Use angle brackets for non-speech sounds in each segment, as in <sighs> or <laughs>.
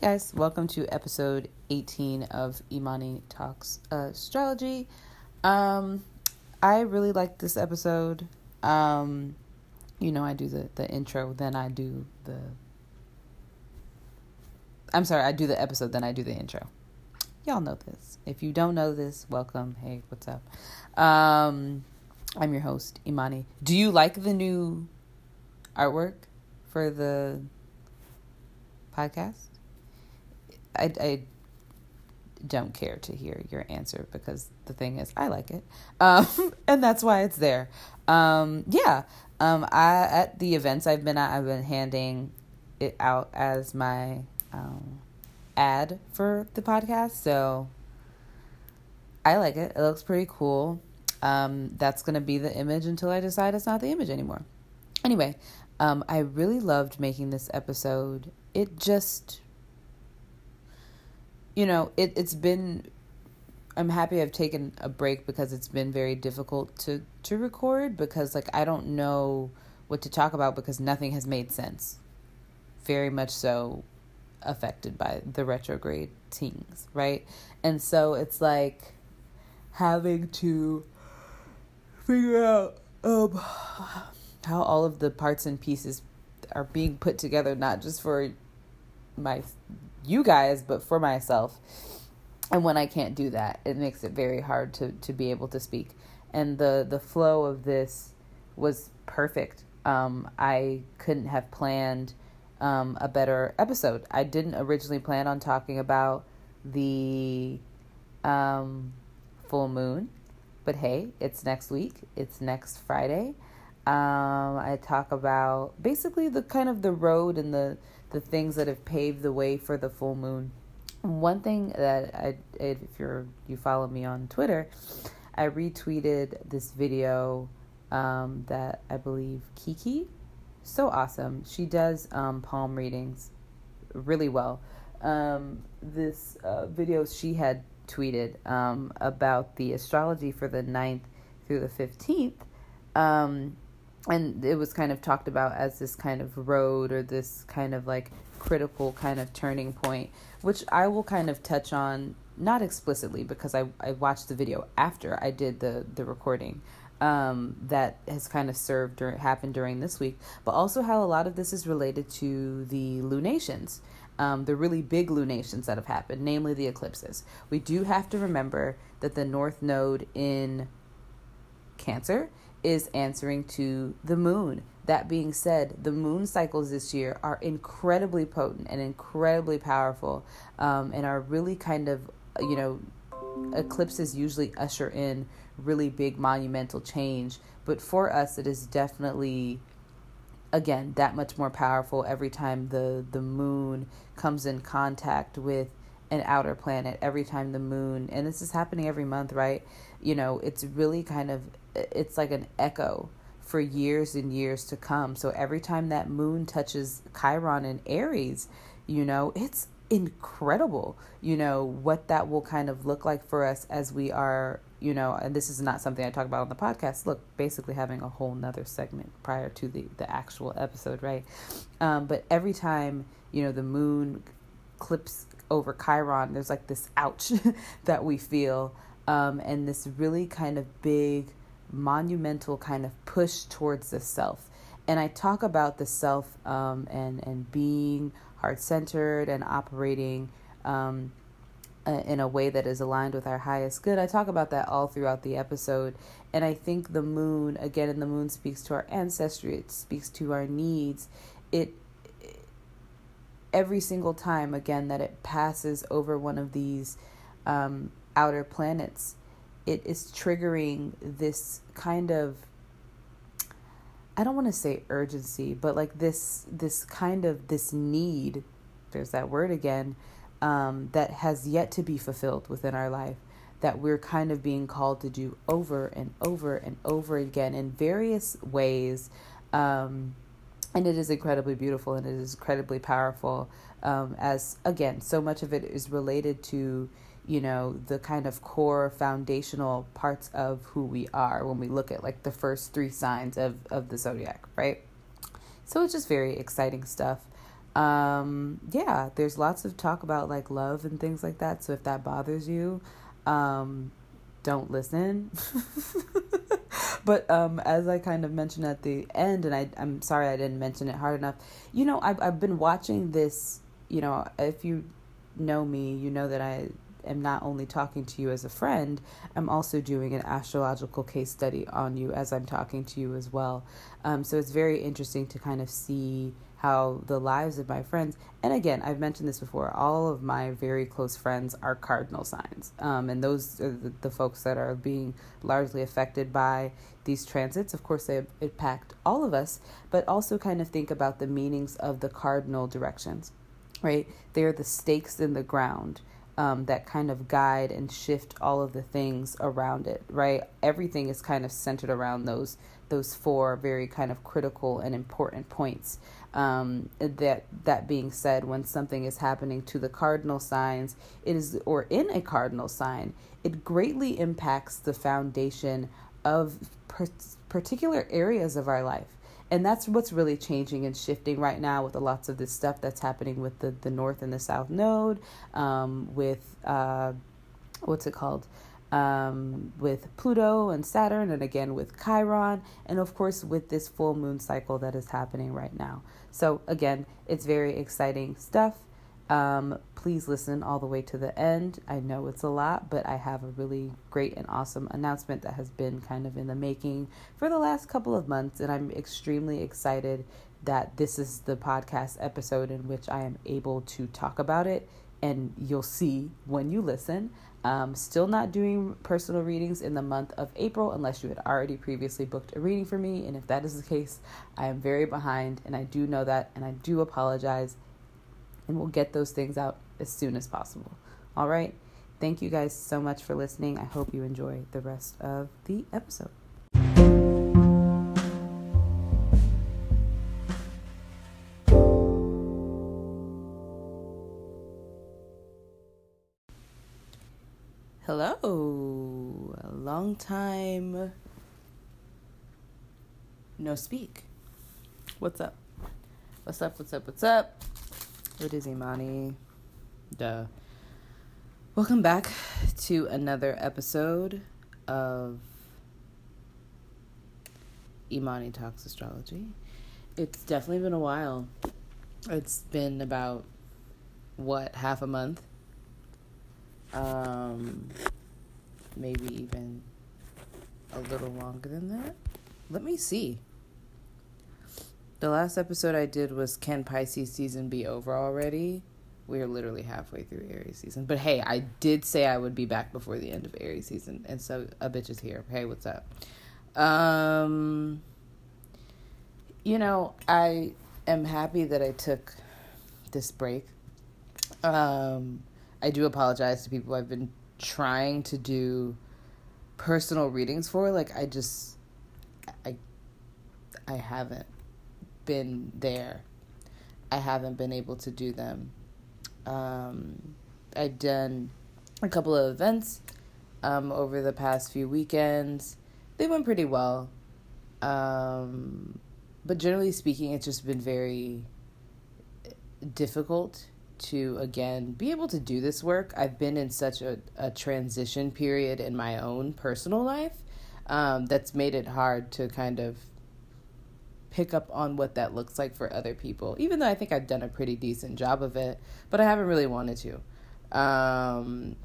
Hey guys, welcome to episode 18 of Imani Talks Astrology. Um, I really like this episode. Um, you know, I do the, the intro, then I do the. I'm sorry, I do the episode, then I do the intro. Y'all know this. If you don't know this, welcome. Hey, what's up? Um, I'm your host, Imani. Do you like the new artwork for the podcast? I, I don't care to hear your answer because the thing is, I like it, <laughs> um, and that's why it's there. Um, yeah, um, I at the events I've been at, I've been handing it out as my um, ad for the podcast, so I like it. It looks pretty cool. Um, that's gonna be the image until I decide it's not the image anymore. Anyway, um, I really loved making this episode. It just you know, it, it's been I'm happy I've taken a break because it's been very difficult to to record because like I don't know what to talk about because nothing has made sense. Very much so affected by the retrograde things, right? And so it's like having to figure out um how all of the parts and pieces are being put together not just for my you guys, but for myself. And when I can't do that, it makes it very hard to to be able to speak. And the the flow of this was perfect. Um, I couldn't have planned um, a better episode. I didn't originally plan on talking about the um, full moon, but hey, it's next week. It's next Friday. Um, I talk about basically the kind of the road and the the things that have paved the way for the full moon. One thing that I, if you're you follow me on Twitter, I retweeted this video um, that I believe Kiki, so awesome. She does um, palm readings really well. Um, this uh, video she had tweeted um, about the astrology for the 9th through the 15th um, and it was kind of talked about as this kind of road or this kind of like critical kind of turning point, which I will kind of touch on not explicitly because I, I watched the video after I did the the recording um, that has kind of served during happened during this week, but also how a lot of this is related to the lunations, um, the really big lunations that have happened, namely the eclipses. We do have to remember that the North Node in Cancer is answering to the moon. That being said, the moon cycles this year are incredibly potent and incredibly powerful um, and are really kind of, you know, eclipses usually usher in really big monumental change. But for us, it is definitely, again, that much more powerful every time the, the moon comes in contact with an outer planet every time the moon and this is happening every month right you know it's really kind of it's like an echo for years and years to come. So every time that moon touches chiron in aries you know it's incredible you know what that will kind of look like for us as we are you know and this is not something i talk about on the podcast. Look basically having a whole nother segment prior to the the actual episode right? Um, but every time you know the moon clips over Chiron, there's like this ouch <laughs> that we feel, um, and this really kind of big, monumental kind of push towards the self. And I talk about the self um, and and being heart centered and operating um, in a way that is aligned with our highest good. I talk about that all throughout the episode. And I think the moon, again, and the moon speaks to our ancestry, it speaks to our needs. It every single time again that it passes over one of these um, outer planets, it is triggering this kind of I don't want to say urgency, but like this this kind of this need. There's that word again um, that has yet to be fulfilled within our life. That we're kind of being called to do over and over and over again in various ways. Um, and it is incredibly beautiful and it is incredibly powerful um, as again so much of it is related to you know the kind of core foundational parts of who we are when we look at like the first three signs of of the zodiac right so it's just very exciting stuff um, yeah, there's lots of talk about like love and things like that. So if that bothers you, um, don't listen. <laughs> but um, as I kind of mentioned at the end, and I, I'm sorry I didn't mention it hard enough. You know, I've I've been watching this. You know, if you know me, you know that I am not only talking to you as a friend, I'm also doing an astrological case study on you as I'm talking to you as well. Um, so it's very interesting to kind of see how the lives of my friends, and again, I've mentioned this before, all of my very close friends are cardinal signs. Um, and those are the, the, folks that are being largely affected by these transits. Of course, they impact all of us, but also kind of think about the meanings of the cardinal directions, right? They're the stakes in the ground. Um, that kind of guide and shift all of the things around it, right? Everything is kind of centered around those those four very kind of critical and important points. Um, that that being said, when something is happening to the cardinal signs, it is or in a cardinal sign, it greatly impacts the foundation of per- particular areas of our life. And that's what's really changing and shifting right now with a lots of this stuff that's happening with the, the North and the South Node, um, with uh, what's it called? um, with Pluto and Saturn, and again with Chiron, and of course with this full moon cycle that is happening right now. So, again, it's very exciting stuff. Um, please listen all the way to the end. I know it's a lot, but I have a really great and awesome announcement that has been kind of in the making for the last couple of months, and I'm extremely excited that this is the podcast episode in which I am able to talk about it, and you'll see when you listen. Um, still not doing personal readings in the month of April unless you had already previously booked a reading for me. And if that is the case, I am very behind and I do know that and I do apologize. And we'll get those things out as soon as possible. All right. Thank you guys so much for listening. I hope you enjoy the rest of the episode. Hello. A long time no speak. What's up? What's up? What's up? What's up? It is Imani. Duh. Welcome back to another episode of Imani Talks Astrology. It's definitely been a while. It's been about what, half a month um, maybe even a little longer than that. Let me see. The last episode I did was Can Pisces season be over already? We are literally halfway through Aries season. But hey, I did say I would be back before the end of Aries season. And so a bitch is here. Hey, what's up? Um you know, I am happy that I took this break. Um I do apologize to people I've been trying to do personal readings for. Like I just I I haven't been there. I haven't been able to do them. Um, I've done a couple of events um, over the past few weekends. They went pretty well. Um, but generally speaking, it's just been very difficult to again be able to do this work. I've been in such a, a transition period in my own personal life um, that's made it hard to kind of pick up on what that looks like for other people, even though I think I've done a pretty decent job of it, but I haven't really wanted to. Um,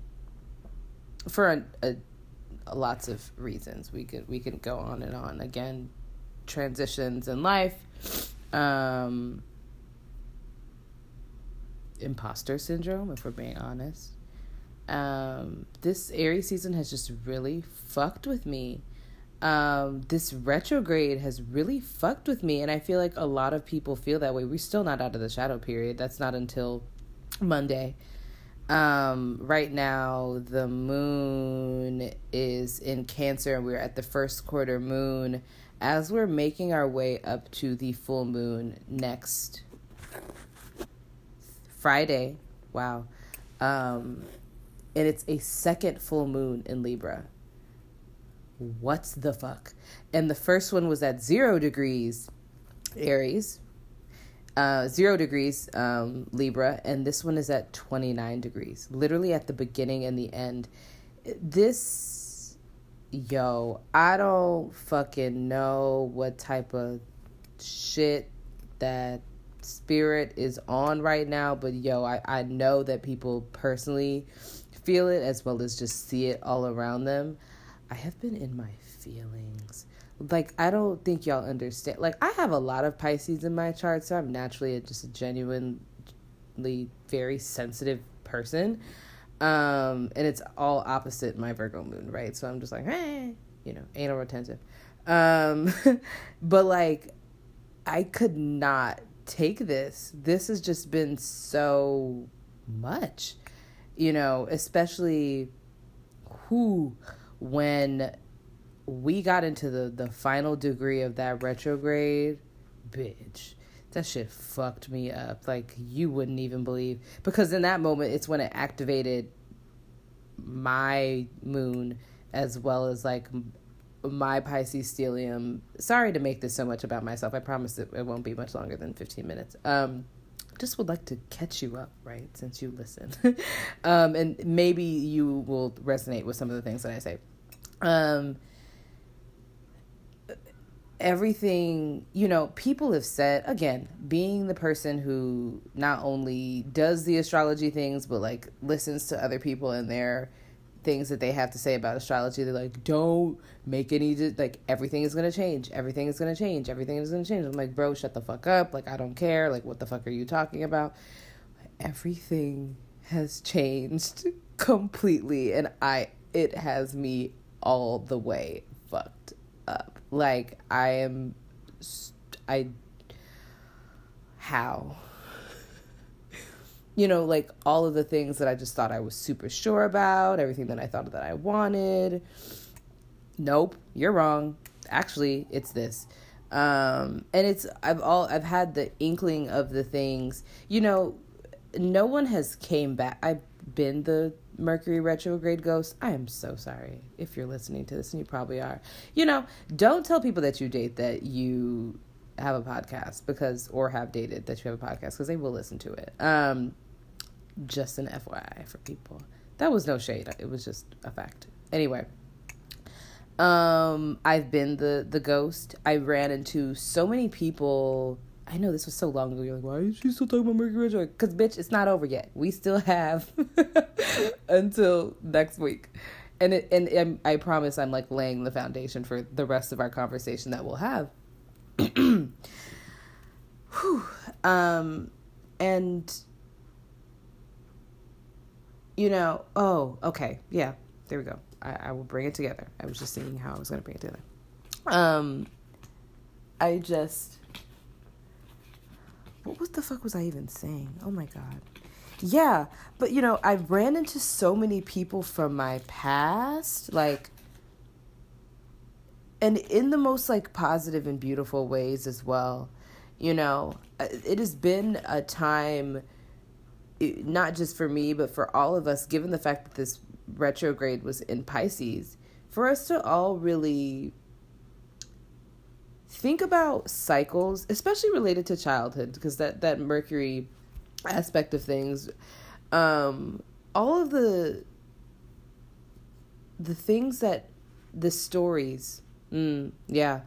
for a, a, lots of reasons, we could we can go on and on. Again, transitions in life, um, imposter syndrome, if we're being honest. Um, this Aries season has just really fucked with me. Um, this retrograde has really fucked with me, and I feel like a lot of people feel that way. We're still not out of the shadow period. That's not until Monday. Um, right now, the moon is in Cancer, and we're at the first quarter moon as we're making our way up to the full moon next Friday. Wow. Um, and it's a second full moon in Libra. What's the fuck? And the first one was at zero degrees, Aries. uh, zero degrees um, Libra, and this one is at 29 degrees, literally at the beginning and the end. This, yo, I don't fucking know what type of shit that spirit is on right now, but yo, I, I know that people personally feel it as well as just see it all around them. I have been in my feelings like I don't think y'all understand. Like I have a lot of Pisces in my chart, so I'm naturally just a genuinely very sensitive person. Um, and it's all opposite my Virgo moon, right? So I'm just like, hey, you know, anal retentive. Um, <laughs> but like, I could not take this. This has just been so much, you know, especially who when we got into the the final degree of that retrograde, bitch. That shit fucked me up. Like you wouldn't even believe because in that moment it's when it activated my moon as well as like my Pisces stellium. Sorry to make this so much about myself. I promise it, it won't be much longer than 15 minutes. Um just would like to catch you up, right? Since you listen. <laughs> um and maybe you will resonate with some of the things that I say. Um everything, you know, people have said, again, being the person who not only does the astrology things, but like listens to other people and their things that they have to say about astrology. They're like, don't make any, like, everything is going to change. Everything is going to change. Everything is going to change. I'm like, bro, shut the fuck up. Like, I don't care. Like, what the fuck are you talking about? Everything has changed <laughs> completely. And I, it has me all the way fucked up. Like I am, I. How? <laughs> you know, like all of the things that I just thought I was super sure about, everything that I thought that I wanted. Nope, you're wrong. Actually, it's this. Um, and it's I've all I've had the inkling of the things. You know, no one has came back. I've been the Mercury retrograde ghost, I am so sorry if you're listening to this, and you probably are. You know, don't tell people that you date that you have a podcast because, or have dated that you have a podcast because they will listen to it. Um, just an FYI for people. That was no shade. It was just a fact. Anyway, um, I've been the the ghost. I ran into so many people I know this was so long ago. You're like, why is she still talking about Mercury retrograde? Because, bitch, it's not over yet. We still have <laughs> until next week. And, it, and, I promise I'm like laying the foundation for the rest of our conversation that we'll have. <clears throat> um, and, you know, oh, okay. Yeah, there we go. I, I will bring it together. I was just seeing how I was going to bring it together. Um, I just what the fuck was I even saying? Oh my god. Yeah, but you know, I ran into so many people from my past, like and in the most like positive and beautiful ways as well. You know, uh, it has been a time not just for me, but for all of us given the fact that this retrograde was in Pisces, for us to all really think about cycles, especially related to childhood, because that that Mercury aspect of things, um, all of the the things that the stories, mm, yeah,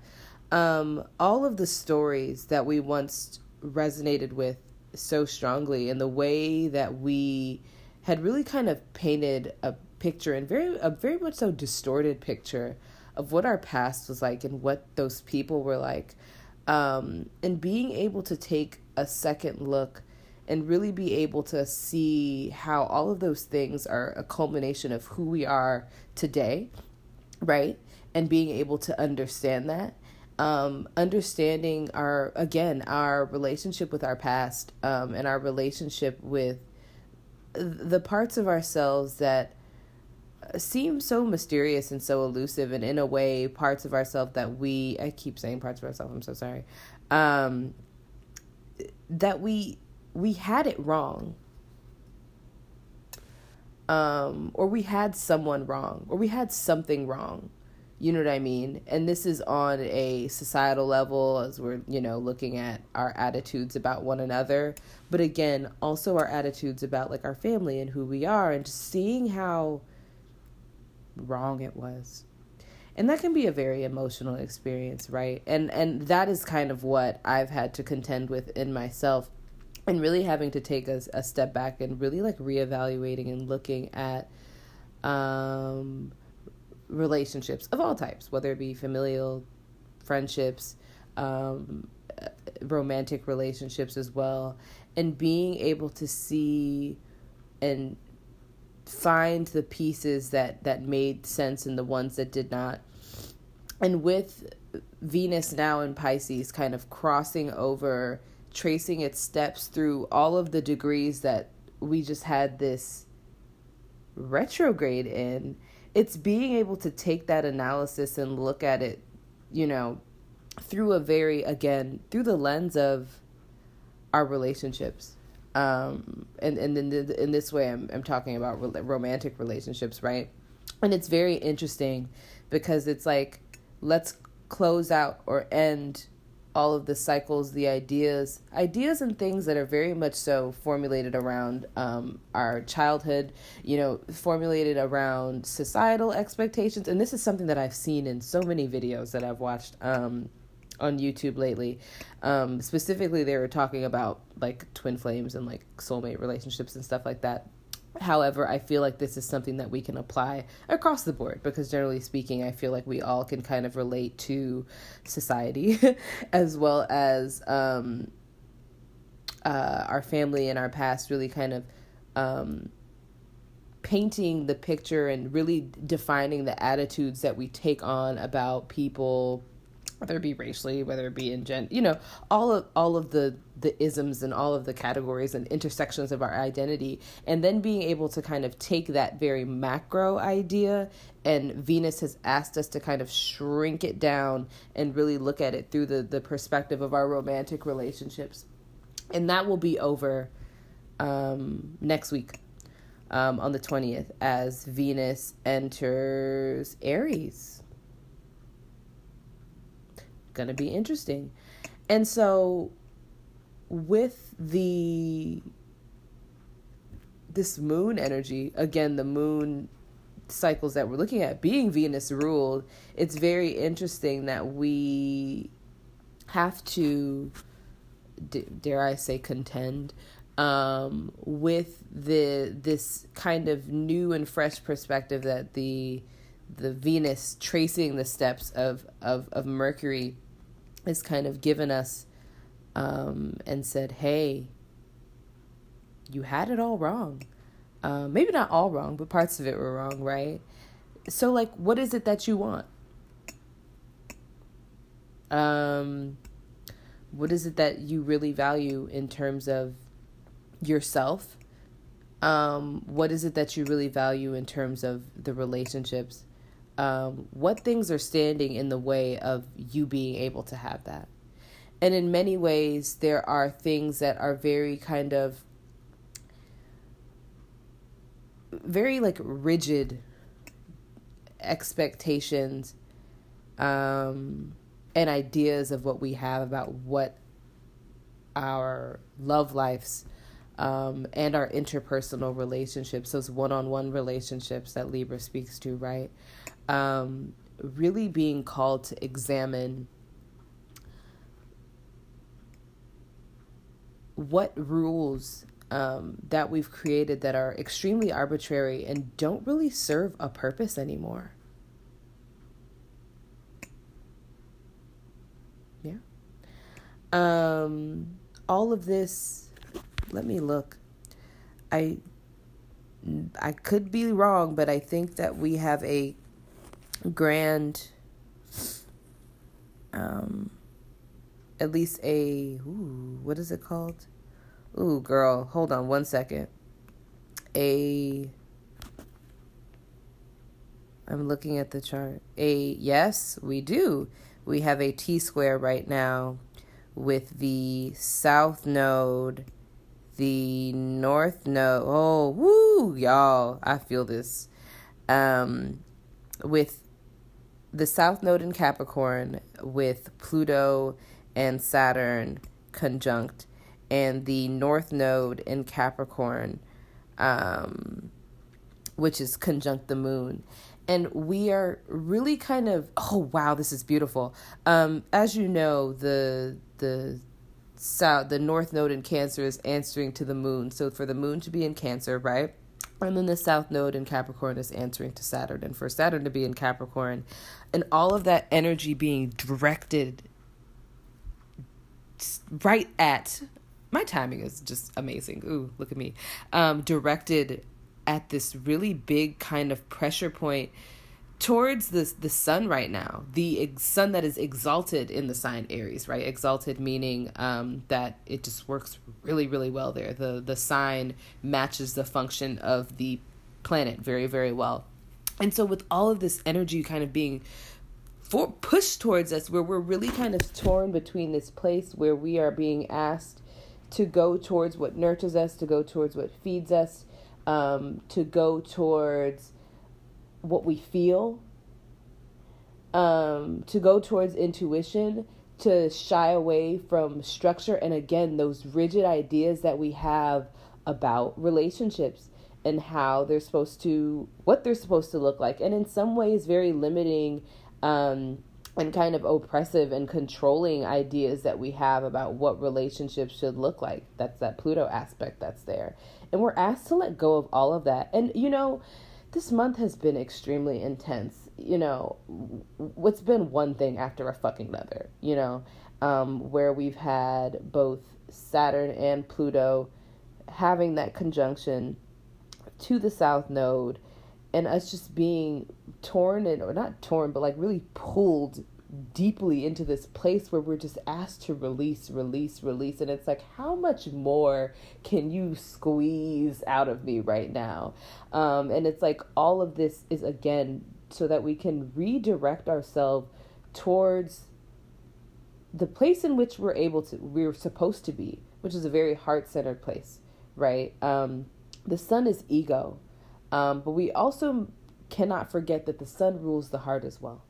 um, all of the stories that we once resonated with so strongly, and the way that we had really kind of painted a picture and very a very much so distorted picture of what our past was like and what those people were like. Um, and being able to take a second look and really be able to see how all of those things are a culmination of who we are today, right? And being able to understand that. Um, understanding our, again, our relationship with our past um, and our relationship with the parts of ourselves that seem so mysterious and so elusive and in a way parts of ourselves that we I keep saying parts of ourselves, I'm so sorry. Um that we we had it wrong. Um or we had someone wrong or we had something wrong. You know what I mean? And this is on a societal level as we're, you know, looking at our attitudes about one another. But again, also our attitudes about like our family and who we are and just seeing how wrong it was. And that can be a very emotional experience, right? And and that is kind of what I've had to contend with in myself and really having to take a, a step back and really like reevaluating and looking at um relationships of all types, whether it be familial, friendships, um, romantic relationships as well, and being able to see and find the pieces that that made sense and the ones that did not. And with Venus now in Pisces kind of crossing over, tracing its steps through all of the degrees that we just had this retrograde in it's being able to take that analysis and look at it, you know, through a very again through the lens of our relationships. Um, and and in, in this way, I'm I'm talking about romantic relationships, right? And it's very interesting because it's like let's close out or end all of the cycles, the ideas, ideas and things that are very much so formulated around um, our childhood, you know, formulated around societal expectations. And this is something that I've seen in so many videos that I've watched um, on YouTube lately. Um, specifically, they were talking about like twin flames and like soulmate relationships and stuff like that. However, I feel like this is something that we can apply across the board because, generally speaking, I feel like we all can kind of relate to society <laughs> as well as um, uh, our family and our past, really kind of um, painting the picture and really defining the attitudes that we take on about people whether it be racially, whether it be in gen, you know, all of all of the the isms and all of the categories and intersections of our identity, and then being able to kind of take that very macro idea, and Venus has asked us to kind of shrink it down and really look at it through the the perspective of our romantic relationships, and that will be over um, next week. Um, on the 20th, as Venus enters Aries going to be interesting. And so with the this moon energy, again the moon cycles that we're looking at being Venus ruled, it's very interesting that we have to dare I say contend um, with the this kind of new and fresh perspective that the the Venus tracing the steps of of, of Mercury has kind of given us um, and said, hey, you had it all wrong. Uh, maybe not all wrong, but parts of it were wrong, right? So, like, what is it that you want? Um, what is it that you really value in terms of yourself? Um, what is it that you really value in terms of the relationships? Um, what things are standing in the way of you being able to have that. And in many ways, there are things that are very kind of very like rigid expectations um, and ideas of what we have about what our love lives um, and our interpersonal relationships, those one on one relationships that Libra speaks to, right? um, really being called to examine what rules um, that we've created that are extremely arbitrary and don't really serve a purpose anymore. Yeah. Um, all of this, let me look. I I could be wrong, but I think that we have a grand um at least a ooh, what is it called? Ooh, girl, hold on one second. A I'm looking at the chart. A yes, we do. We have a T square right now with the south node, the north node. Oh, woo, y'all. I feel this. Um with the South Node in Capricorn with Pluto and Saturn conjunct, and the North Node in Capricorn, um, which is conjunct the Moon. And we are really kind of oh wow this is beautiful. Um, as you know the the south the North Node in Cancer is answering to the Moon. So for the Moon to be in Cancer, right? And then the South Node in Capricorn is answering to Saturn. And for Saturn to be in Capricorn, and all of that energy being directed right at my timing is just amazing. Ooh, look at me. Um, directed at this really big kind of pressure point towards the the sun right now the sun that is exalted in the sign aries right? Exalted meaning um, that it just works really really well there. The the sign matches the function of the planet very very well. And so with all of this energy kind of being for pushed towards us where we're really kind of torn between this place where we are being asked to go towards what nurtures us to go towards what feeds us um, to go towards what we feel, um, to go towards intuition, to shy away from structure, and again, those rigid ideas that we have about relationships and how they're supposed to, what they're supposed to look like, and in some ways, very limiting. Um, and kind of oppressive and controlling ideas that we have about what relationships should look like. That's that Pluto aspect that's there. And we're asked to let go of all of that. And, you know, this month has been extremely intense. You know, what's been one thing after a fucking another, you know, um, where we've had both Saturn and Pluto having that conjunction to the South Node and us just being torn and, or not torn, but like really pulled deeply into this place where we're just asked to release, release, release. And it's like, how much more can you squeeze out of me right now? Um, and it's like, all of this is again so that we can redirect ourselves towards the place in which we're able to, we're supposed to be, which is a very heart centered place, right? Um, the sun is ego. Um, but we also cannot forget that the sun rules the heart as well.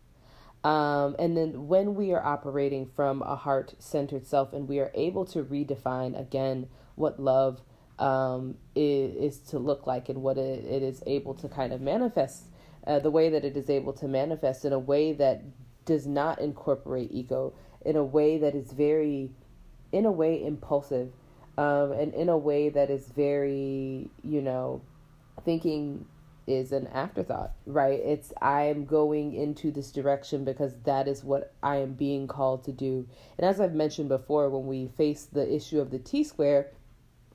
Um, and then when we are operating from a heart centered self and we are able to redefine again what love um, is, is, to look like and what it, it is able to kind of manifest, uh, the way that it is able to manifest in a way that does not incorporate ego, in a way that is very, in a way, impulsive, um, and in a way that is very, you know, thinking is an afterthought, right? It's I'm going into this direction because that is what I am being called to do. And as I've mentioned before, when we face the issue of the T square,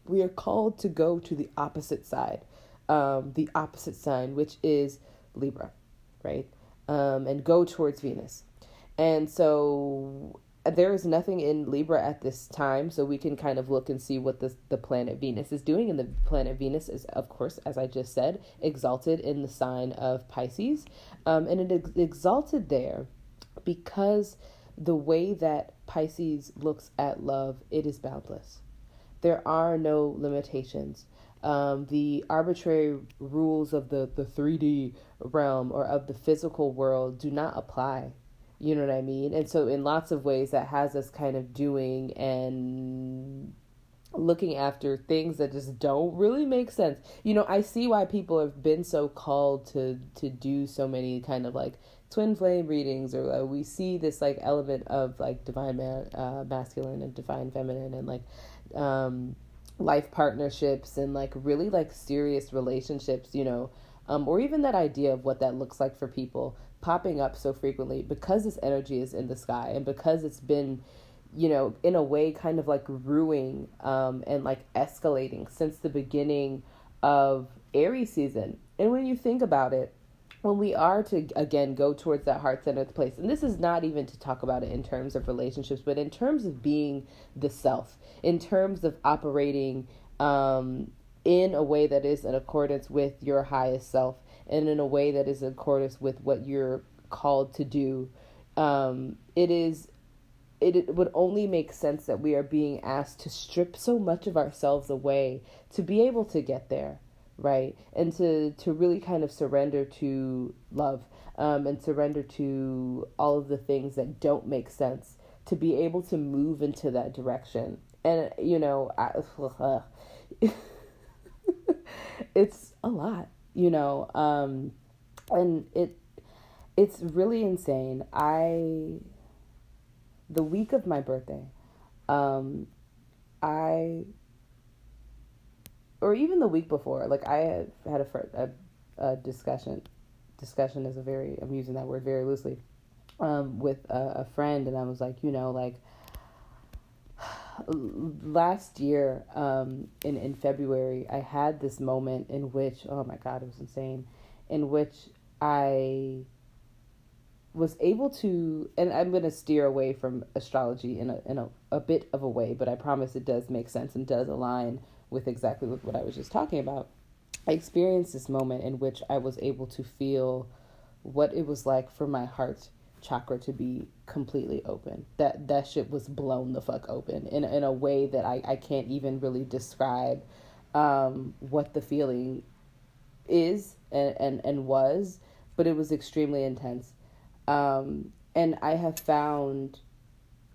we are called to go to the opposite side, um, the opposite sign, which is Libra, right? Um, and go towards Venus. And so there is nothing in Libra at this time, so we can kind of look and see what the the planet Venus is doing. And the planet Venus is, of course, as I just said, exalted in the sign of Pisces, um, and it is exalted there because the way that Pisces looks at love, it is boundless. There are no limitations. Um, the arbitrary rules of the the three D realm or of the physical world do not apply you know what I mean? And so, in lots of ways, that has us kind of doing and looking after things that just don't really make sense. You know, I see why people have been so called to to do so many kind of like twin flame readings, or uh, we see this like element of like divine man, uh, masculine and divine feminine, and like um, life partnerships and like really like serious relationships. You know. Um, or even that idea of what that looks like for people popping up so frequently because this energy is in the sky and because it's been you know in a way kind of like ruining um, and like escalating since the beginning of aries season. And when you think about it when we are to again go towards that heart centered place and this is not even to talk about it in terms of relationships but in terms of being the self in terms of operating um, in a way that is in accordance with your highest self and in a way that is in accordance with what you're called to do. Um, it is it, it would only make sense that we are being asked to strip so much of ourselves away to be able to get there, right? And to to really kind of surrender to love um, and surrender to all of the things that don't make sense. To be able to move into that direction, and you know, I, <laughs> it's a lot, you know, um, and it it's really insane. I the week of my birthday, um, I or even the week before, like I had had a, a, a discussion. Discussion is a very I'm using that word very loosely, um, with a, a friend, and I was like, you know, like last year um, in in February, I had this moment in which oh my god, it was insane, in which I was able to, and I'm going to steer away from astrology in a in a, a bit of a way, but I promise it does make sense and does align with exactly with what I was just talking about. I experienced this moment in which I was able to feel what it was like for my heart chakra to be completely open. That that shit was blown the fuck open in in a way that I, I can't even really describe um, what the feeling is and, and, and was, but it was extremely intense. Um, and I have found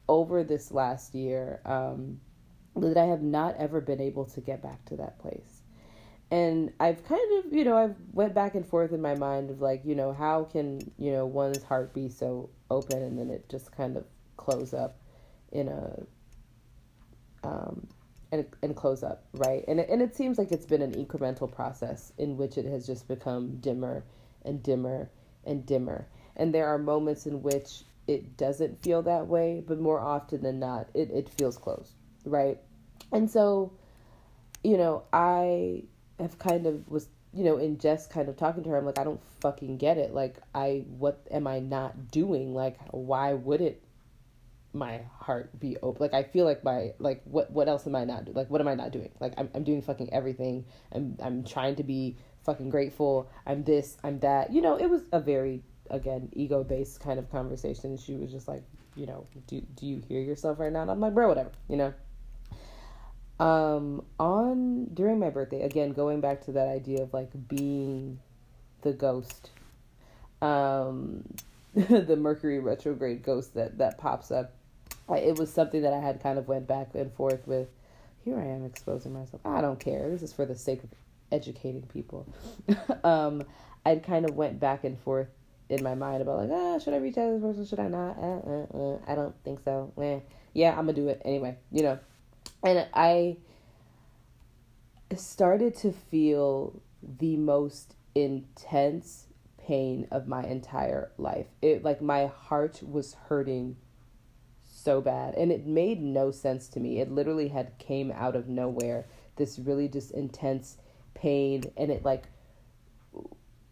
over this last year um, that I have not ever been able to get back to that place. And I've kind of, you know, I've went back and forth in my mind of like, you know, how can, you know, one's heart be so open and then it just kind of close up in a um and and close up, right? And it, and it seems like it's been an incremental process in which it has just become dimmer and dimmer and dimmer. And there are moments in which it doesn't feel that way, but more often than not, it, it feels closed, right? And so, you know, I have kind of was you know in just kind of talking to her i'm like i don't fucking get it. Like i what am i not doing? Like why would it my heart be open like i feel like my like what what else am i not like what am i not doing? Like i'm, I'm doing fucking everything. I'm i'm trying to be fucking grateful. I'm this i'm that. You know it was a very again ego based kind of conversation. She was just like you know do do you hear yourself right now? And i'm like bro whatever you know um, on during my birthday, again going back to that idea of like being the ghost, um, <laughs> the Mercury retrograde ghost that that pops up. I, it was something that I had kind of went back and forth with. Here I am exposing myself. I don't care. This is for the sake of educating people. <laughs> um, I kind of went back and forth in my mind about like, ah, should I reach out to this person? Should I not? Uh, uh, uh, I don't think so. Eh. Yeah, I'm gonna do it anyway. You know and I started to feel the most intense pain of my entire life. It like my heart was hurting so bad and it made no sense to me. It literally had came out of nowhere. This really just intense pain and it like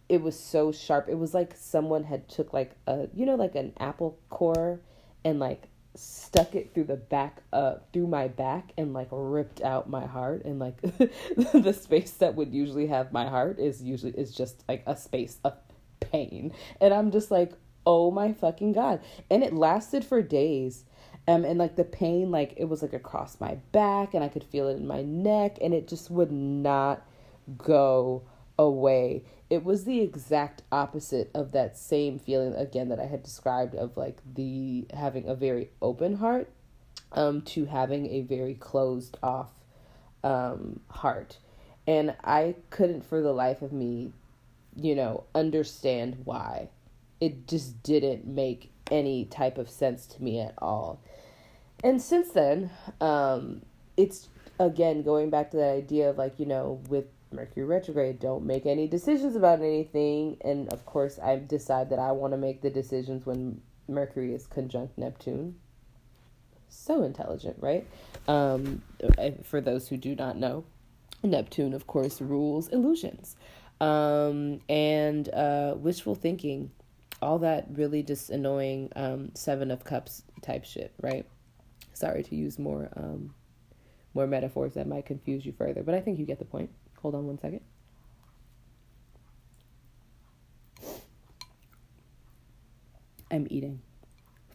it was so sharp. It was like someone had took like a you know like an apple core and like stuck it through the back uh through my back and like ripped out my heart. And like <laughs> the space that would usually have my heart is usually is just like a space of pain. And i'm just like oh my fucking god. And it lasted for days. Um and like the pain like it was like across my back and i could feel it in my neck and it just would not go away it was the exact opposite of that same feeling again that I had described of like the having a very open heart um to having a very closed off um heart. And I couldn't for the life of me, you know, understand why. It just didn't make any type of sense to me at all. And since then, um it's again going back to that idea of like, you know, with Mercury retrograde. Don't make any decisions about anything. And of course, I decide that I want to make the decisions when Mercury is conjunct Neptune. So intelligent, right? Um, for those who do not know, Neptune, of course, rules illusions um, and uh, wishful thinking. All that really just annoying um, Seven of Cups type shit, right? Sorry to use more um, more metaphors that might confuse you further, but I think you get the point. Hold on one second. I'm eating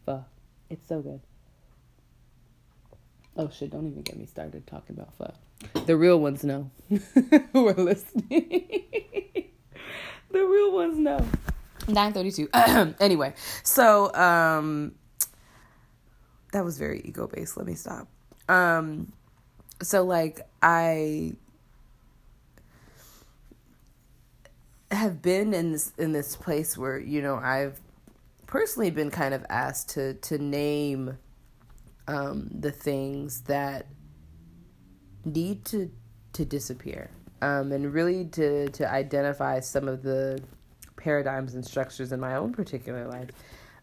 pho. It's so good. Oh shit! Don't even get me started talking about fuck. The real ones know <laughs> who are listening. <laughs> the real ones know. Nine thirty-two. <clears throat> anyway, so um, that was very ego based. Let me stop. Um, so like I have been in this in this place where you know I've personally been kind of asked to to name um, the things that need to to disappear um, and really to to identify some of the paradigms and structures in my own particular life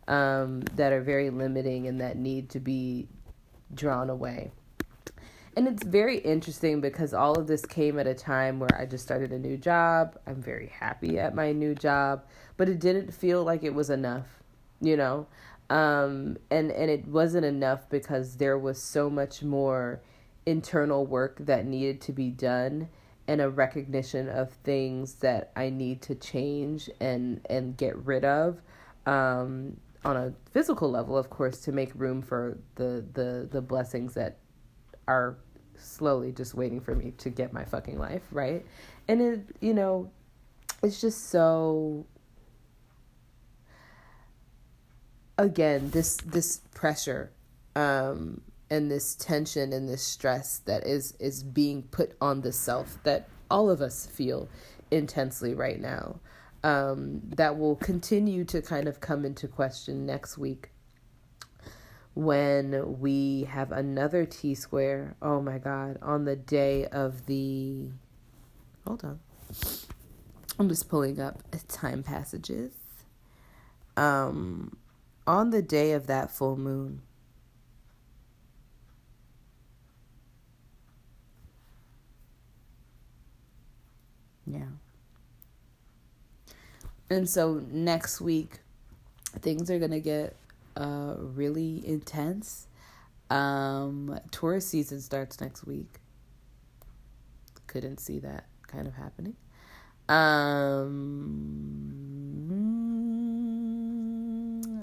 um, that are very limiting and that need to be drawn away. And it's very interesting because all of this came at a time where I just started a new job. I'm very happy at my new job, but it didn't feel like it was enough, you know? Um, and, and it wasn't enough because there was so much more internal work that needed to be done and a recognition of things that I need to change and, and get rid of. Um, on a physical level, of course, to make room for the, the, the blessings that are slowly just waiting for me to get my fucking life, right? And it, you know, it's just so again, this this pressure um and this tension and this stress that is is being put on the self that all of us feel intensely right now. Um, that will continue to kind of come into question next week when we have another T square. Oh my God, on the day of the. Hold on. I'm just pulling up TimePassages. Um, on the day of that full moon. Yeah. And so next week, things are going to get uh, really intense. Um, tourist season starts next week. Couldn't see that kind of happening. Um,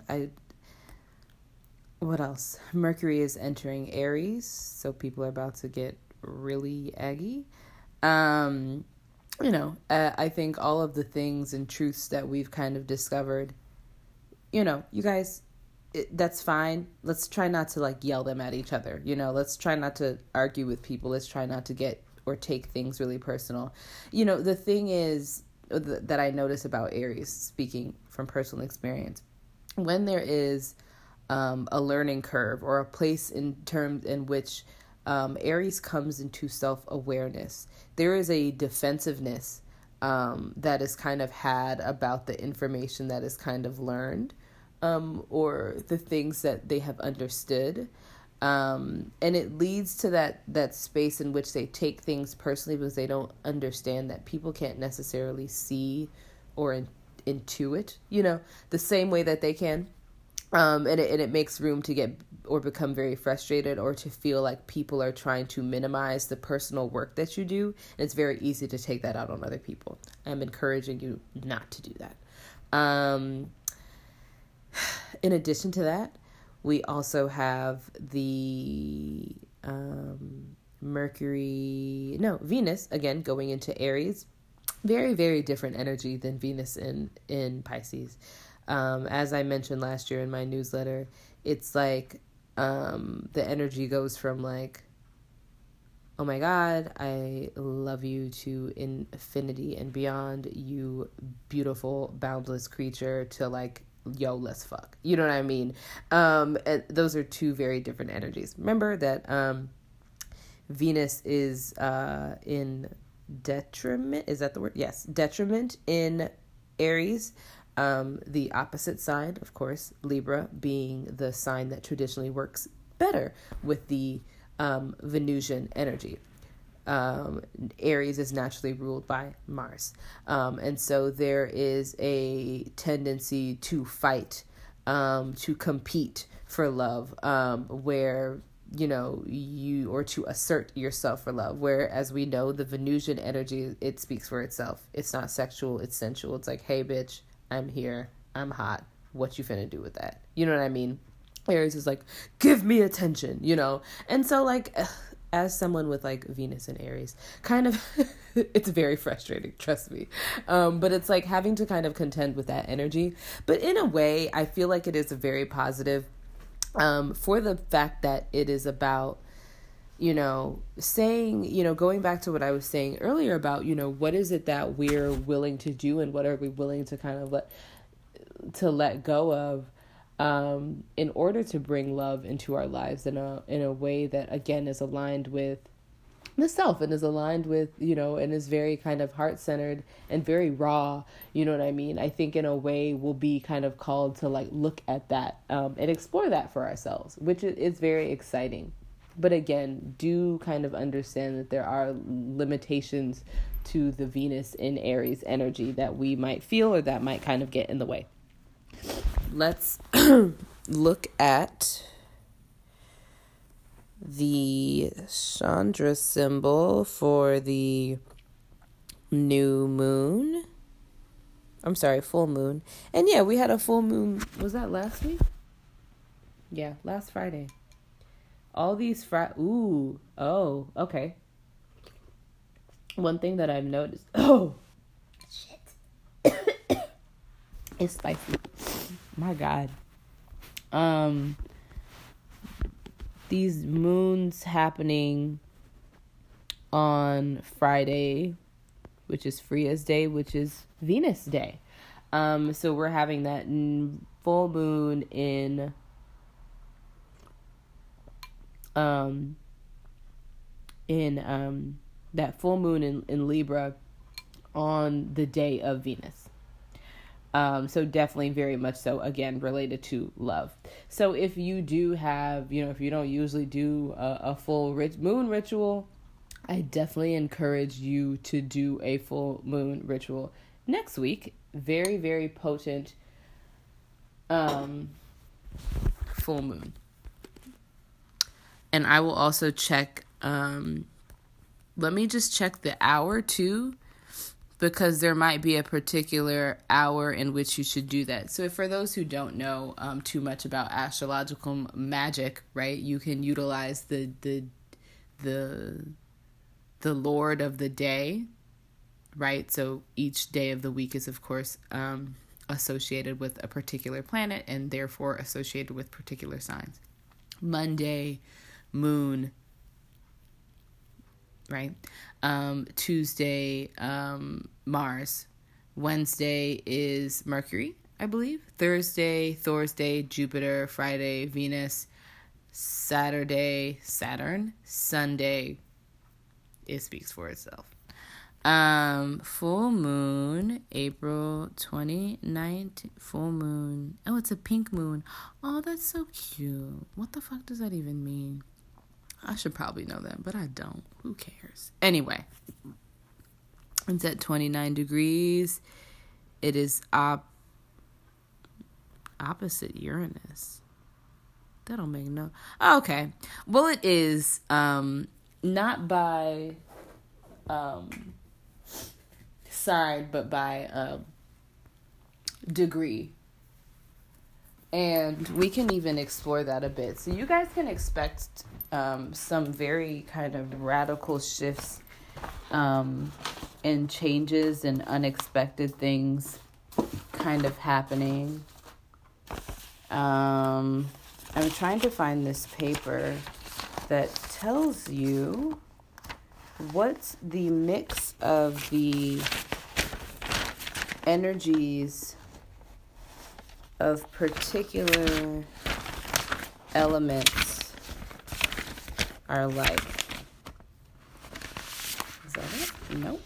I. What else? Mercury is entering Aries, so people are about to get really aggy. Um, you know, uh, I think all of the things and truths that we've kind of discovered, you know, you guys it, that's fine. Let's try not to like yell them at each other. You know, let's try not to argue with people. Let's try not to get or take things really personal. You know, the thing is uh, that I notice about Aries, speaking from personal experience, when there is um, a learning curve or a place in terms in which um, Aries comes into self awareness, there is a defensiveness um, that is kind of had about the information that is kind of learned um, or the things that they have understood. Um, and it leads to that that space in which they take things personally because they don't understand that people can't necessarily see or in, intuit, you know, the same way that they can. Um, and it, and it makes room to get or become very frustrated or to feel like people are trying to minimize the personal work that you do. And it's very easy to take that out on other people. I'm encouraging you not to do that. Um, <sighs> in addition to that, we also have the um, Mercury, no, Venus, again, going into Aries. Very, very different energy than Venus in, in Pisces. Um, as I mentioned last year in my newsletter, it's like um, the energy goes from like, oh my God, I love you to infinity and beyond, you beautiful, boundless creature, to like, yo, let's fuck. You know what I mean? Um, and those are two very different energies. Remember that um, Venus is uh, in detriment. Is that the word? Yes, detriment in Aries. Um, the opposite side, of course, Libra being the sign that traditionally works better with the um, Venusian energy um, Aries is naturally ruled by Mars. Um, and so there is a tendency to fight, um, to compete for love, um, where, you know, you, or to assert yourself for love. Where, as we know, the Venusian energy, it speaks for itself. It's not sexual, it's sensual. It's like, hey, bitch, I'm here, I'm hot. What you finna do with that? You know what I mean? Aries is like, give me attention, you know? And so, like, as someone with like Venus and Aries, kind of, <laughs> it's very frustrating, trust me. Um, but it's like having to kind of contend with that energy. But in a way, I feel like it is a very positive um, for the fact that it is about you know, saying, you know, going back to what I was saying earlier about, you know, what is it that we're willing to do and what are we willing to kind of let to let go of um, in order to bring love into our lives in a in a way that again is aligned with the self and is aligned with you know and is very kind of heart centered and very raw you know what i mean? I think in a way we'll be kind of called to like look at that um, and explore that for ourselves which is very exciting. But again do kind of understand that there are limitations to the venus in aries energy that we might feel or that might kind of get in the way let's <clears throat> look at the Chandra symbol for the new moon. I'm sorry, full moon. And yeah, we had a full moon. Was that last week? Yeah, last Friday. All these Fri. Ooh, oh, okay. One thing that I've noticed. <coughs> Oh, shit. <coughs> it's spicy. My God. Um, these moons happening on Friday, which is Freya's day, which is Venus day. Um, so we're having that full moon in um in um that full moon in, in Libra on the day of Venus. Um, so definitely very much so again related to love. So if you do have, you know, if you don't usually do a, a full moon ritual, I definitely encourage you to do a full moon ritual next week. Very very potent um full moon. And I will also check um let me just check the hour too because there might be a particular hour in which you should do that. So, for those who don't know um, too much about astrological magic, right, you can utilize the the the the Lord of the day, right? So each day of the week is, of course, um, associated with a particular planet and therefore associated with particular signs. Monday, Moon, right? Um, Tuesday, um, Mars. Wednesday is Mercury, I believe. Thursday, Thursday, Jupiter. Friday, Venus. Saturday, Saturn. Sunday, it speaks for itself. Um, full moon, April 29th, full moon. Oh, it's a pink moon. Oh, that's so cute. What the fuck does that even mean? I should probably know that, but I don't. Who cares? Anyway, it's at 29 degrees. It is op- opposite Uranus. That don't make no. okay. Well, it is um not by um side, but by um degree. And we can even explore that a bit. So you guys can expect um, some very kind of radical shifts um, and changes and unexpected things kind of happening. Um, I'm trying to find this paper that tells you what's the mix of the energies of particular elements are like. Is that it? Nope.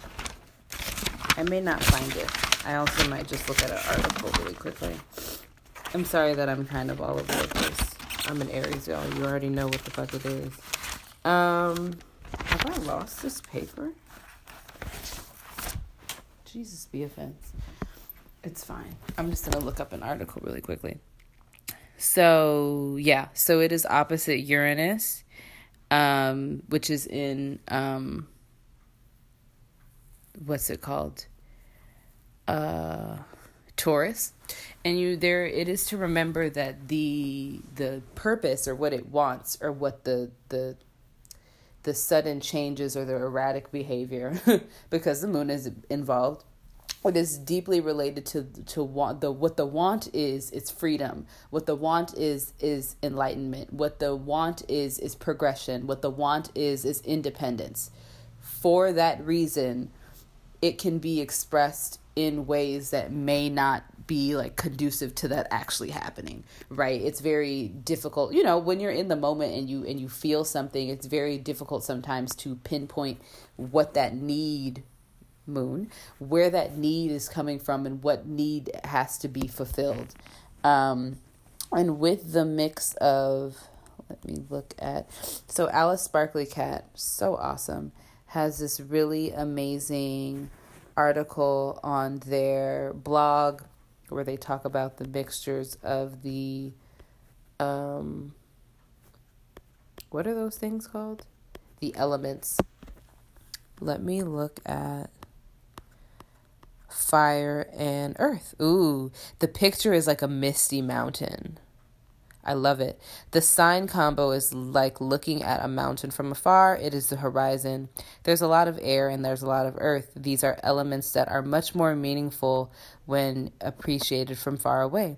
I may not find it. I also might just look at an article really quickly. I'm sorry that I'm kind of all over the place. I'm an Aries, y'all. You already know what the fuck it is. Um, have I lost this paper? Jesus be offense. It's fine. I'm just gonna look up an article really quickly. So yeah, so it is opposite Uranus um, which is in um, what's it called? Uh, Taurus. And you there it is to remember that the the purpose or what it wants or what the the the sudden changes or the erratic behavior <laughs> because the moon is involved it is deeply related to to want the what the want is is freedom. What the want is is enlightenment. What the want is is progression. What the want is is independence. For that reason it can be expressed in ways that may not be like conducive to that actually happening right? It's very difficult you know when you're in the moment and you and you feel something it's very difficult sometimes to pinpoint what that need moon where that need is coming from and what need has to be fulfilled um and with the mix of let me look at so Alice Sparkly Kat so awesome has this really amazing article on their blog where they talk about the mixtures of the um what are those things called? The elements. Let me look at fire and earth. Ooh, the picture is like a misty mountain. I love it. The sign combo is like looking at a mountain from afar. It is the horizon. There's a lot of air and there's a lot of earth. These are elements that are much more meaningful when appreciated from far away.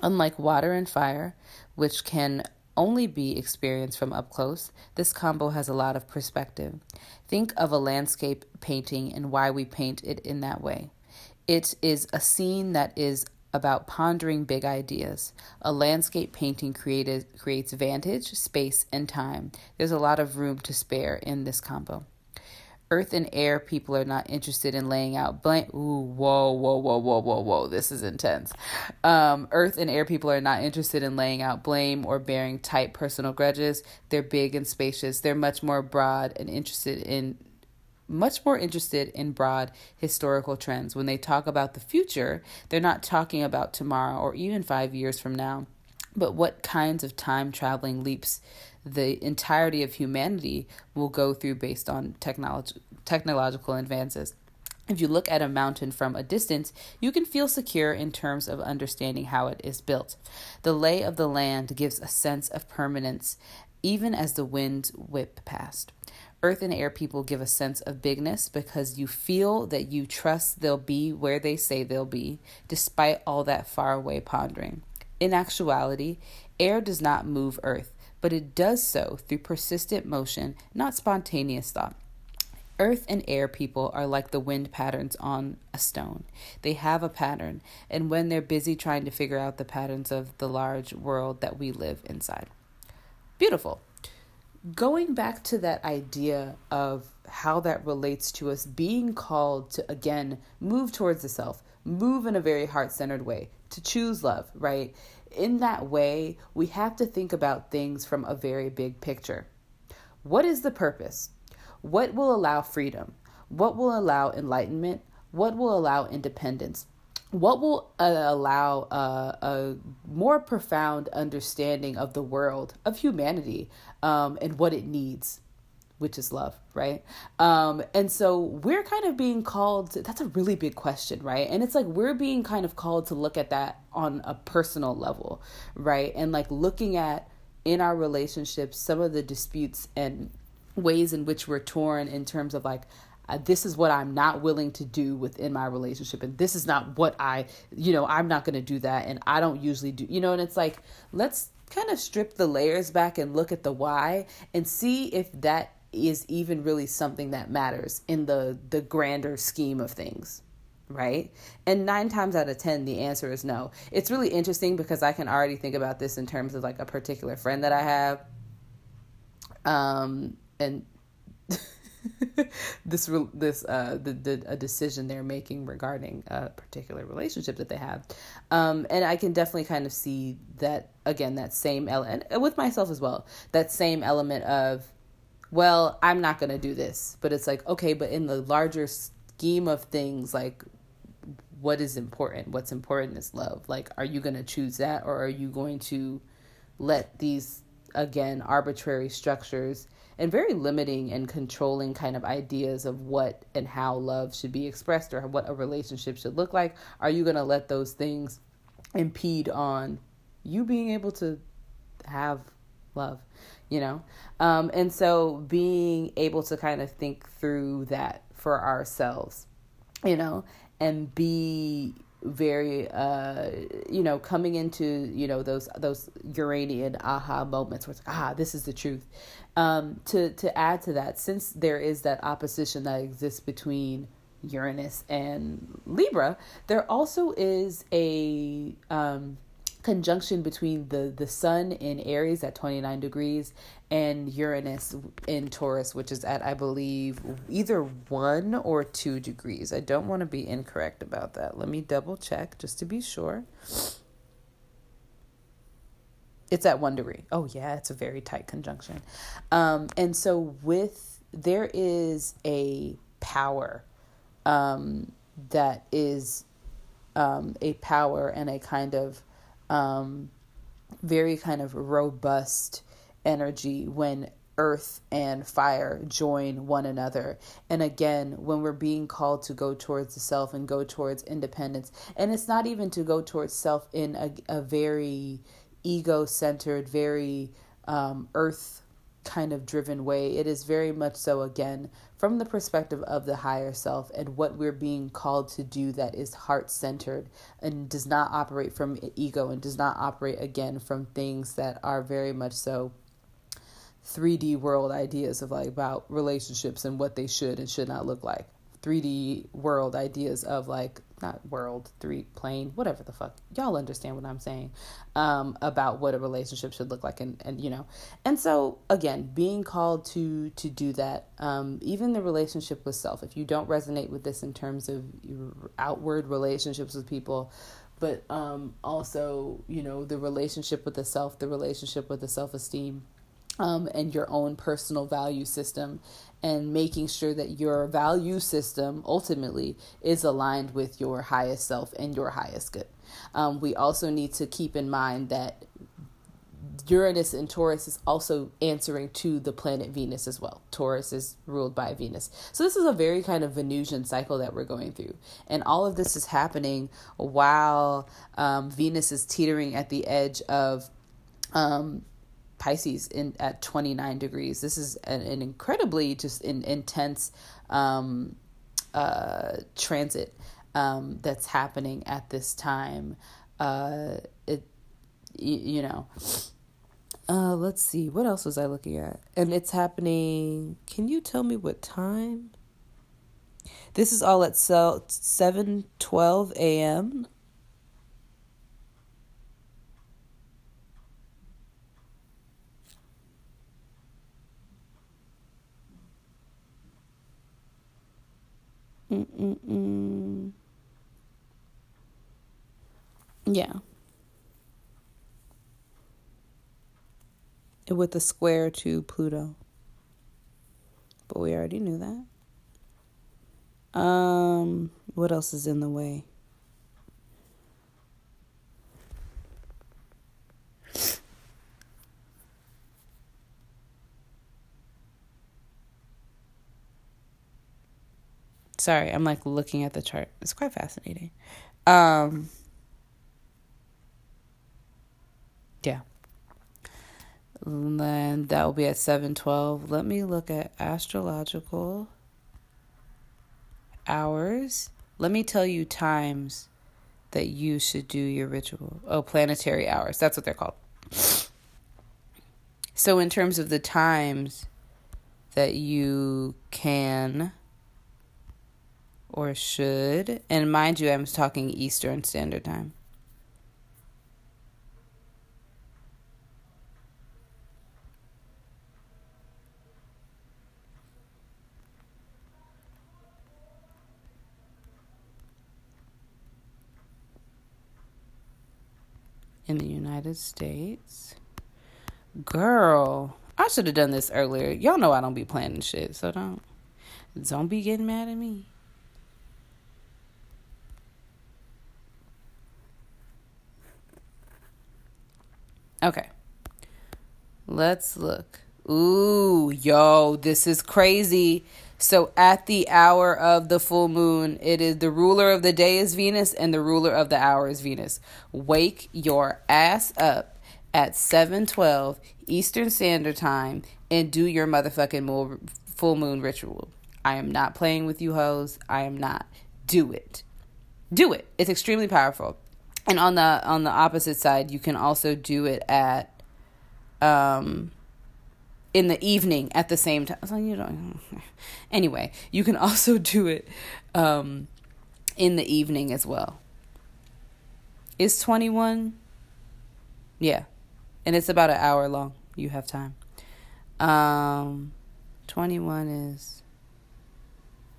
Unlike water and fire, which can only be experienced from up close, this combo has a lot of perspective. Think of a landscape painting and why we paint it in that way. It is a scene that is about pondering big ideas. A landscape painting created, creates vantage, space, and time. There's a lot of room to spare in this combo. Earth and air people are not interested in laying out blank. Ooh, whoa, whoa, whoa, whoa, whoa, whoa. This is intense. Um, earth and air people are not interested in laying out blame or bearing tight personal grudges. They're big and spacious. They're much more broad and interested in much more interested in broad historical trends. When they talk about the future, they're not talking about tomorrow or even five years from now, but what kinds of time traveling leaps the entirety of humanity will go through based on technology, technological advances. If you look at a mountain from a distance, you can feel secure in terms of understanding how it is built. The lay of the land gives a sense of permanence, even as the winds whip past. Earth and air people give a sense of bigness because you feel that you trust they'll be where they say they'll be, despite all that faraway pondering. In actuality, air does not move Earth, but it does so through persistent motion, not spontaneous thought. Earth and air people are like the wind patterns on a stone. They have a pattern, and when they're busy trying to figure out the patterns of the large world that we live inside. Beautiful going back to that idea of how that relates to us being called to again move towards the self, move in a very heart centered way, to choose love, right? In that way, we have to think about things from a very big picture. What is the purpose? What will allow freedom? What will allow enlightenment? What will allow independence? what will uh, allow uh, a more profound understanding of the world, of humanity, um, and what it needs, which is love, right? Um, and so we're kind of being called, to, that's a really big question, right? And it's like we're being kind of called to look at that on a personal level, right? And like looking at in our relationships some of the disputes and ways in which we're torn in terms of like uh, this is what I'm not willing to do within my relationship, and this is not what I, you know, I'm not going to do that, and I don't usually do, you know, and it's like, let's kind of strip the layers back and look at the why and see if that is even really something that matters in the the grander scheme of things right? And 9 times out of 10 the answer is no. It's really interesting because i can already think about this in terms of like a particular friend that i have um and <laughs> <laughs> this this uh the, the a decision they're making regarding a particular relationship that they have. Um and i can definitely kind of see that again that same element with myself as well that same element of well i'm not to do this. But it's like okay but in the larger scheme of things like what is important? What's important is love. Like are you going to choose that or are you going to let these again arbitrary structures and very limiting and controlling kind of ideas of what and how love should be expressed or what a relationship should look like? Are you going to let those things impede on you being able to have love? You know? Um, and so being able to kind of think through that for ourselves, you know, and be very uh you know coming into you know those those uranian aha moments where it's ah this is the truth um to to add to that since there is that opposition that exists between uranus and libra there also is a um conjunction between the the sun in aries at 29 degrees and uranus in taurus which is at i believe either 1 or 2 degrees. I don't want to be incorrect about that. Let me double check just to be sure it's at 1 degree oh yeah it's a very tight conjunction um and so with there is a power um that is um a power and a kind of um, very kind of robust energy when earth and fire join one another. And again, when we're being called to go towards the self and go towards independence, and it's not even to go towards self in a, a very ego centered, very um, earth kind of driven way. It is very much so, again, from the perspective of the higher self and what we're being called to do that is heart centered and does not operate from ego and does not operate, again, from things that are very much so 3D world ideas of like about relationships and what they should and should not look like. 3D world ideas of like not world, three plane, whatever the fuck. Y'all understand what I'm saying um, about what a relationship should look like, and and you know, and so again, being called to to do that, um, even the relationship with self. If you don't resonate with this in terms of your outward relationships with people, but um, also you know the relationship with the self, the relationship with the self esteem um, and your own personal value system, and making sure that your value system ultimately is aligned with your highest self and your highest good. Um, we also need to keep in mind that Uranus and Taurus is also answering to the planet Venus as well. Taurus is ruled by Venus. So, this is a very kind of Venusian cycle that we're going through. And all of this is happening while um, Venus is teetering at the edge of um, Pisces in at 29 degrees. This is an, an incredibly just an intense um, uh, transit um, that's happening at this time. Uh, it, you, you know. Uh, let's see. What else was I looking at? And it's happening. Can you tell me what time? This is all at 7 12 a.m. Mm-mm-mm. Yeah. With the square to Pluto. But we already knew that. Um, what else is in the way? Sorry, I'm like looking at the chart. It's quite fascinating. Um Yeah. And then that will be at 712. Let me look at astrological hours. Let me tell you times that you should do your ritual. Oh, planetary hours. That's what they're called. So, in terms of the times that you can or should. And mind you, I'm talking Eastern Standard Time. in the United States. Girl, I should have done this earlier. Y'all know I don't be planning shit, so don't don't be getting mad at me. Okay. Let's look. Ooh, yo, this is crazy. So at the hour of the full moon, it is the ruler of the day is Venus and the ruler of the hour is Venus. Wake your ass up at 7:12 Eastern Standard Time and do your motherfucking full moon ritual. I am not playing with you hoes. I am not. Do it. Do it. It's extremely powerful. And on the on the opposite side, you can also do it at um in the evening at the same time. So you don't. <laughs> Anyway, you can also <laughs> do it um, in the evening as well. Is 21? Yeah. And it's about an hour long. You have time. Um, 21 is.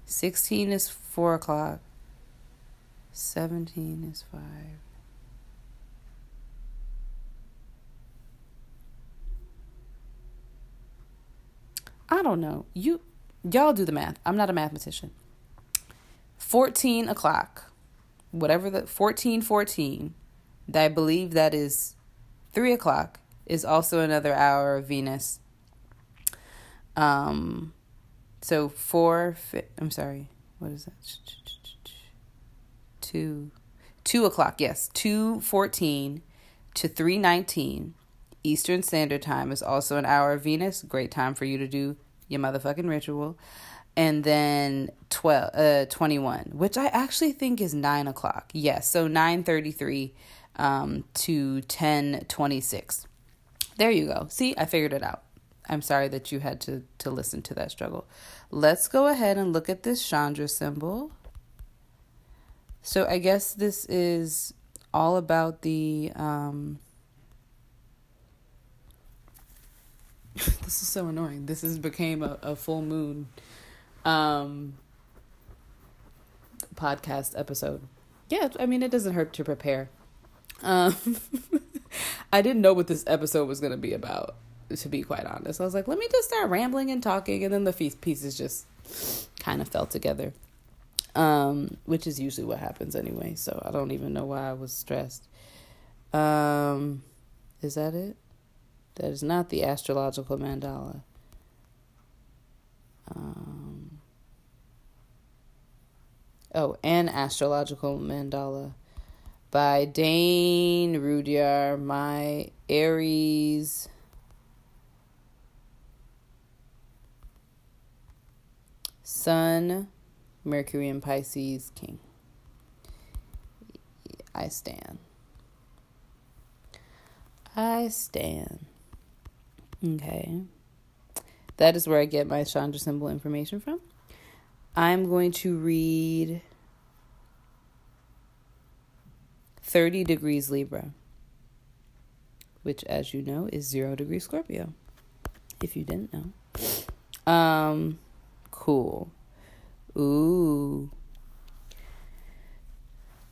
16 is 4 o'clock. 17 is 5. I don't know. You y'all do the math. I'm not a mathematician. 14 o'clock. Whatever the 14 14. I believe that is 3 o'clock is also another hour of Venus. Um so 4 I'm sorry. What is that? 2 2 o'clock, yes. 2 14 to 3 19 Eastern Standard Time is also an hour of Venus. Great time for you to do your motherfucking ritual. And then 12, uh, 21, which I actually think is 9 o'clock. Yes, so 9.33 um, to 10.26. There you go. See, I figured it out. I'm sorry that you had to, to listen to that struggle. Let's go ahead and look at this Chandra symbol. So I guess this is all about the um, <laughs> this is so annoying. This has became a, a full moon um podcast episode. Yeah, I mean it doesn't hurt to prepare. Um <laughs> I didn't know what this episode was gonna be about, to be quite honest. I was like, let me just start rambling and talking and then the pieces just kind of fell together. Um, which is usually what happens anyway, so I don't even know why I was stressed. Um is that it? That is not the astrological mandala. Um, oh, an astrological mandala by Dane Rudhyar, my Aries. Sun, Mercury, and Pisces King. I stand. I stand. Okay. That is where I get my Chandra symbol information from. I'm going to read 30 degrees Libra, which, as you know, is zero degrees Scorpio. If you didn't know. Um, cool. Ooh.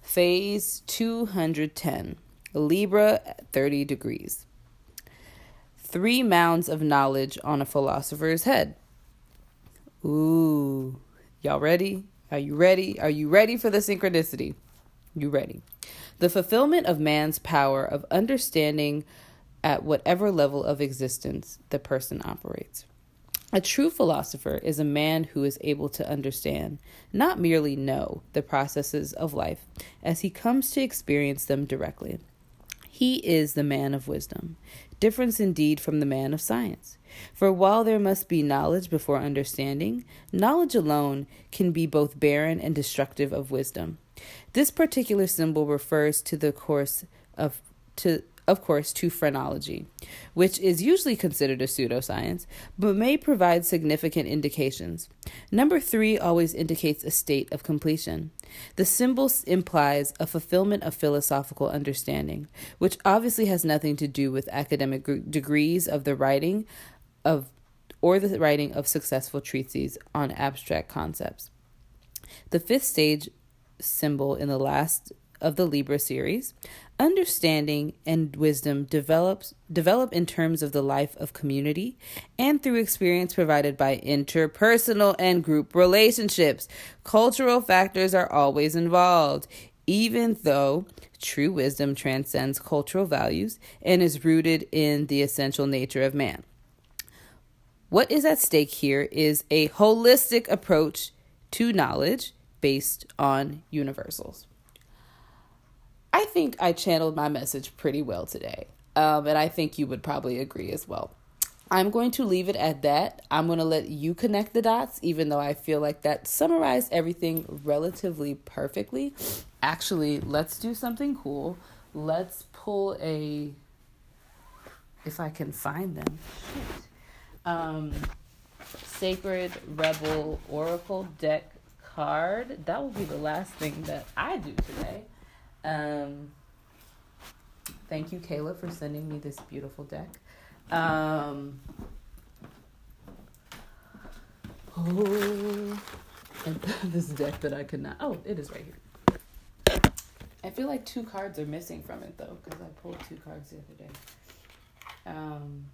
Phase 210. Libra, 30 degrees three mounds of knowledge on a philosopher's head. Ooh, y'all ready? Are you ready? Are you ready for the synchronicity? You ready? The fulfillment of man's power of understanding at whatever level of existence the person operates. A true philosopher is a man who is able to understand, not merely know, the processes of life as he comes to experience them directly. He is the man of wisdom difference indeed from the man of science. For while there must be knowledge before understanding, knowledge alone can be both barren and destructive of wisdom. This particular symbol refers to the course of to of course, to phrenology, which is usually considered a pseudoscience, but may provide significant indications. Number three always indicates a state of completion. The symbol implies a fulfillment of philosophical understanding, which obviously has nothing to do with academic degrees of the writing of or the writing of successful treatises on abstract concepts. The fifth stage symbol in the last of the Libra series, understanding and wisdom develops develop in terms of the life of community and through experience provided by interpersonal and group relationships. Cultural factors are always involved, even though true wisdom transcends cultural values and is rooted in the essential nature of man. What is at stake here is a holistic approach to knowledge based on universals. I think I channeled my message pretty well today, um, and I think you would probably agree as well. I'm going to leave it at that. I'm going to let you connect the dots, even though I feel like that summarized everything relatively perfectly. Actually, let's do something cool. Let's pull a. If I can find them. Shit. Um, Sacred Rebel Oracle deck card. That will be the last thing that I do today. Um, thank you, Kayla, for sending me this beautiful deck. Um, oh, <laughs> this deck that I could not. Oh, it is right here. I feel like two cards are missing from it though, because I pulled two cards the other day. Um,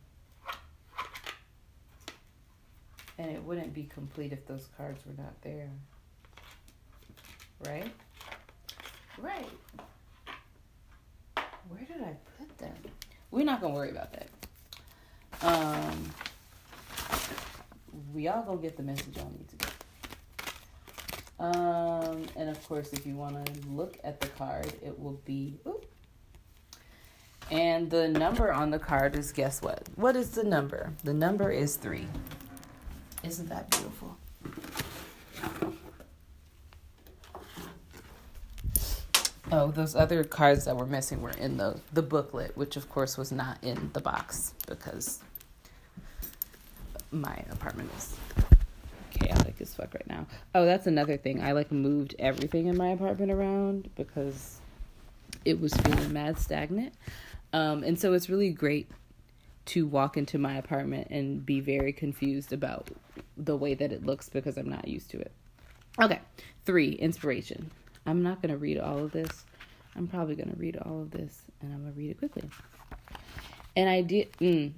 and it wouldn't be complete if those cards were not there. Right? Right. Where did I put them? We're not gonna worry about that. Um, we all gonna get the message y'all need to get. Um, and of course, if you want to look at the card, it will be. Ooh, and the number on the card is guess what? What is the number? The number is three. Isn't that beautiful? Oh, those other cards that were missing were in the the booklet, which of course was not in the box because my apartment is chaotic as fuck right now. Oh, that's another thing. I like moved everything in my apartment around because it was feeling mad stagnant. Um, and so it's really great to walk into my apartment and be very confused about the way that it looks because I'm not used to it. Okay, three, inspiration. I'm not going to read all of this. I'm probably going to read all of this and I'm going to read it quickly. An idea. Mm,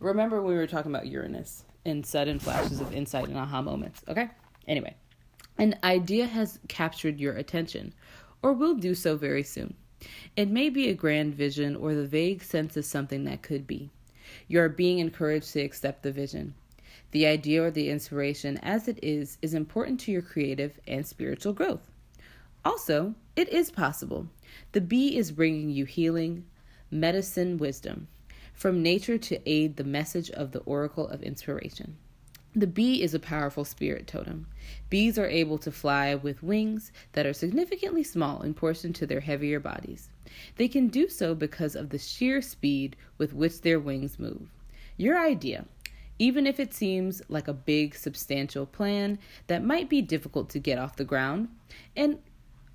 remember we were talking about Uranus and sudden flashes of insight and aha moments. Okay? Anyway, an idea has captured your attention or will do so very soon. It may be a grand vision or the vague sense of something that could be. You are being encouraged to accept the vision. The idea or the inspiration, as it is, is important to your creative and spiritual growth. Also, it is possible. The bee is bringing you healing, medicine, wisdom from nature to aid the message of the oracle of inspiration. The bee is a powerful spirit totem. Bees are able to fly with wings that are significantly small in proportion to their heavier bodies. They can do so because of the sheer speed with which their wings move. Your idea, even if it seems like a big, substantial plan that might be difficult to get off the ground and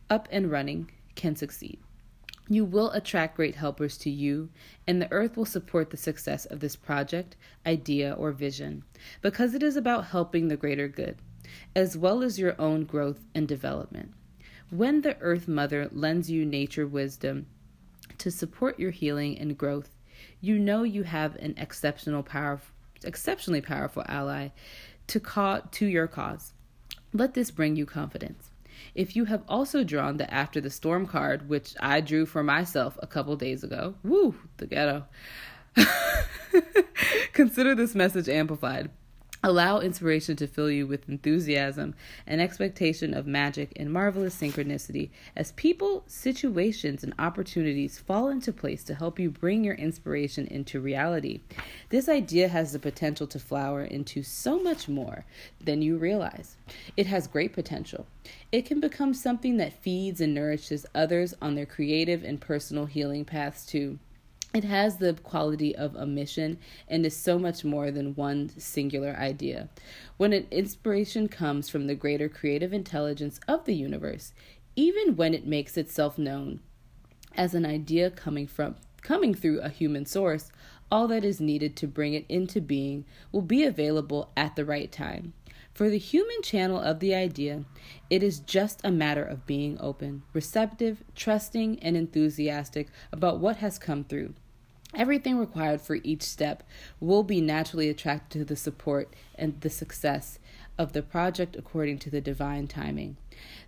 up and running, can succeed. You will attract great helpers to you, and the earth will support the success of this project, idea, or vision because it is about helping the greater good, as well as your own growth and development. When the Earth Mother lends you nature wisdom to support your healing and growth, you know you have an exceptional power, exceptionally powerful ally to, ca- to your cause. Let this bring you confidence. If you have also drawn the After the Storm card, which I drew for myself a couple days ago, woo, the ghetto. <laughs> Consider this message amplified. Allow inspiration to fill you with enthusiasm and expectation of magic and marvelous synchronicity as people, situations, and opportunities fall into place to help you bring your inspiration into reality. This idea has the potential to flower into so much more than you realize. It has great potential. It can become something that feeds and nourishes others on their creative and personal healing paths too. It has the quality of a mission and is so much more than one singular idea. When an inspiration comes from the greater creative intelligence of the universe, even when it makes itself known as an idea coming from coming through a human source, all that is needed to bring it into being will be available at the right time. For the human channel of the idea, it is just a matter of being open, receptive, trusting, and enthusiastic about what has come through. Everything required for each step will be naturally attracted to the support and the success of the project according to the divine timing.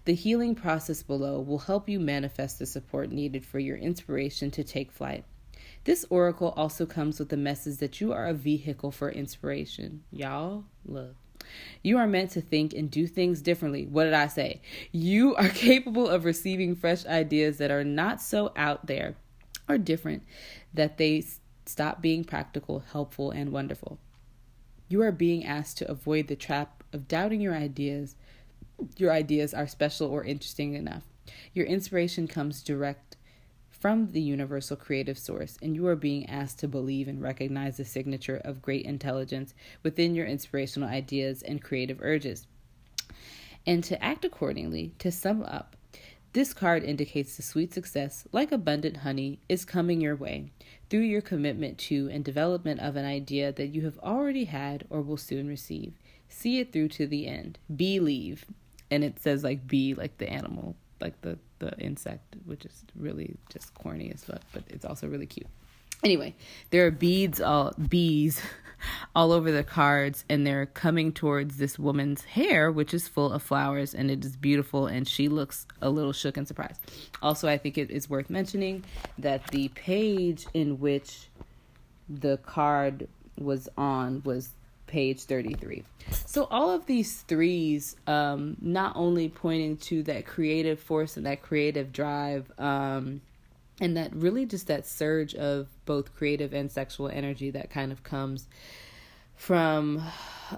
The healing process below will help you manifest the support needed for your inspiration to take flight. This oracle also comes with the message that you are a vehicle for inspiration. Y'all, look. You are meant to think and do things differently. What did I say? You are <laughs> capable of receiving fresh ideas that are not so out there or different that they stop being practical, helpful, and wonderful. You are being asked to avoid the trap of doubting your ideas. Your ideas are special or interesting enough. Your inspiration comes direct from the universal creative source, and you are being asked to believe and recognize the signature of great intelligence within your inspirational ideas and creative urges, and to act accordingly. To sum up, this card indicates the sweet success, like abundant honey, is coming your way through your commitment to and development of an idea that you have already had or will soon receive. See it through to the end. Believe. And it says like be like the animal like the the insect, which is really just corny as fuck, but it's also really cute. Anyway, there are beads all bees <laughs> all over the cards and they're coming towards this woman's hair which is full of flowers and it is beautiful and she looks a little shook and surprised. Also, I think it is worth mentioning that the page in which the card was on was page 33. So, all of these threes, um, not only pointing to that creative force and that creative drive, um, and that really just that surge of both creative and sexual energy that kind of comes from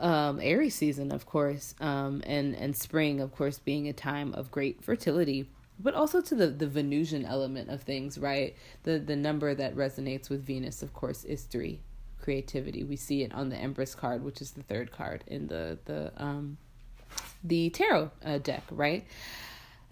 um, Aries season, of course, um, and and spring, of course, being a time of great fertility, but also to the the Venusian element of things, right? The the number that resonates with Venus, of course, is three creativity. We see it on the Empress card, which is the third card in the the um the tarot uh, deck, right?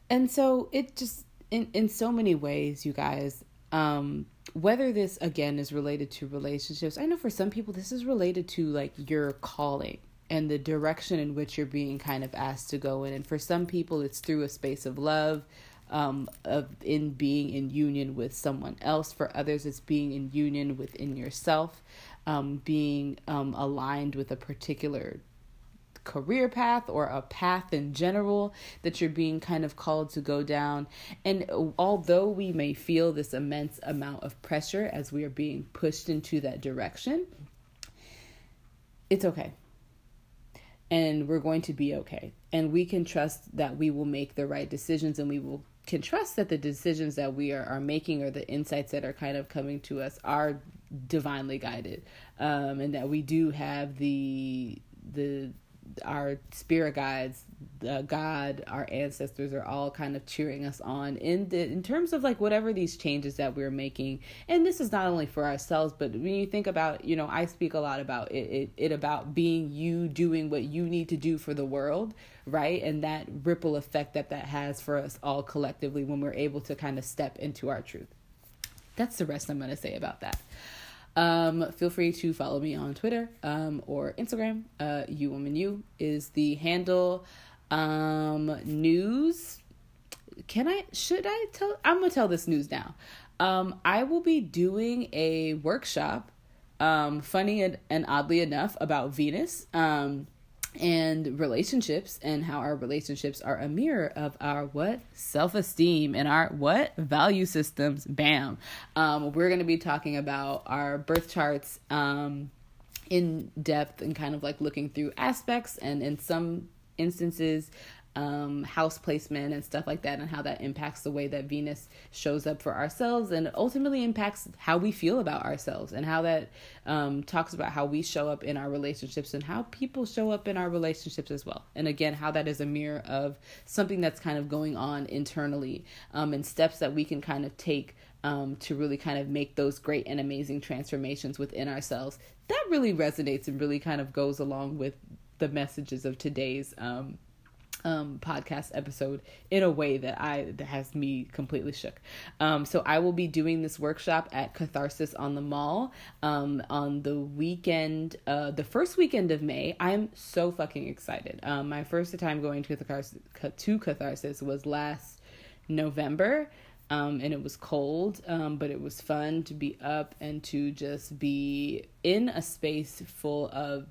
And so it just in in so many ways, you guys, um whether this again is related to relationships. I know for some people this is related to like your calling and the direction in which you're being kind of asked to go in. And for some people it's through a space of love, um, of in being in union with someone else. For others, it's being in union within yourself um, being um, aligned with a particular career path or a path in general that you're being kind of called to go down. And although we may feel this immense amount of pressure as we are being pushed into that direction, it's okay. And we're going to be okay. And we can trust that we will make the right decisions and we will can trust that the decisions that we are, are making or the insights that are kind of coming to us are divinely guided um, and that we do have the the our spirit guides god our ancestors are all kind of cheering us on in the in terms of like whatever these changes that we're making. And this is not only for ourselves but when you think about you know i speak a lot about it, it, it about being you doing what you need to do for the world right? And that ripple effect that that has for us all collectively when we're able to kind of step into our truth that's the rest i'm going to say about that um, feel free to follow me on Twitter um, or Instagram. Uh, you woman you is the handle. Um, news. Can I? Should I tell? I'm gonna tell this news now. Um, I will be doing a workshop. Um, funny and, and oddly enough about Venus. Um, and relationships and how our relationships are a mirror of our what? Self-esteem and our what? Value systems. Bam. Um, we're going to be talking about our birth charts um, in depth and kind of like looking through aspects and in some instances um, house placement and stuff like that, and how that impacts the way that Venus shows up for ourselves, and ultimately impacts how we feel about ourselves, and how that um, talks about how we show up in our relationships and how people show up in our relationships as well. And again, how that is a mirror of something that's kind of going on internally, um, and steps that we can kind of take um, to really kind of make those great and amazing transformations within ourselves. That really resonates and really kind of goes along with the messages of today's um, um, podcast episode in a way that I that has me completely shook. Um, so I will be doing this workshop at Catharsis on the Mall um, on the weekend, uh, the first weekend of May. I'm so fucking excited. Um, my first time going to Catharsis, to Catharsis was last November. Um, and it was cold, um, but it was fun to be up and to just be in a space full of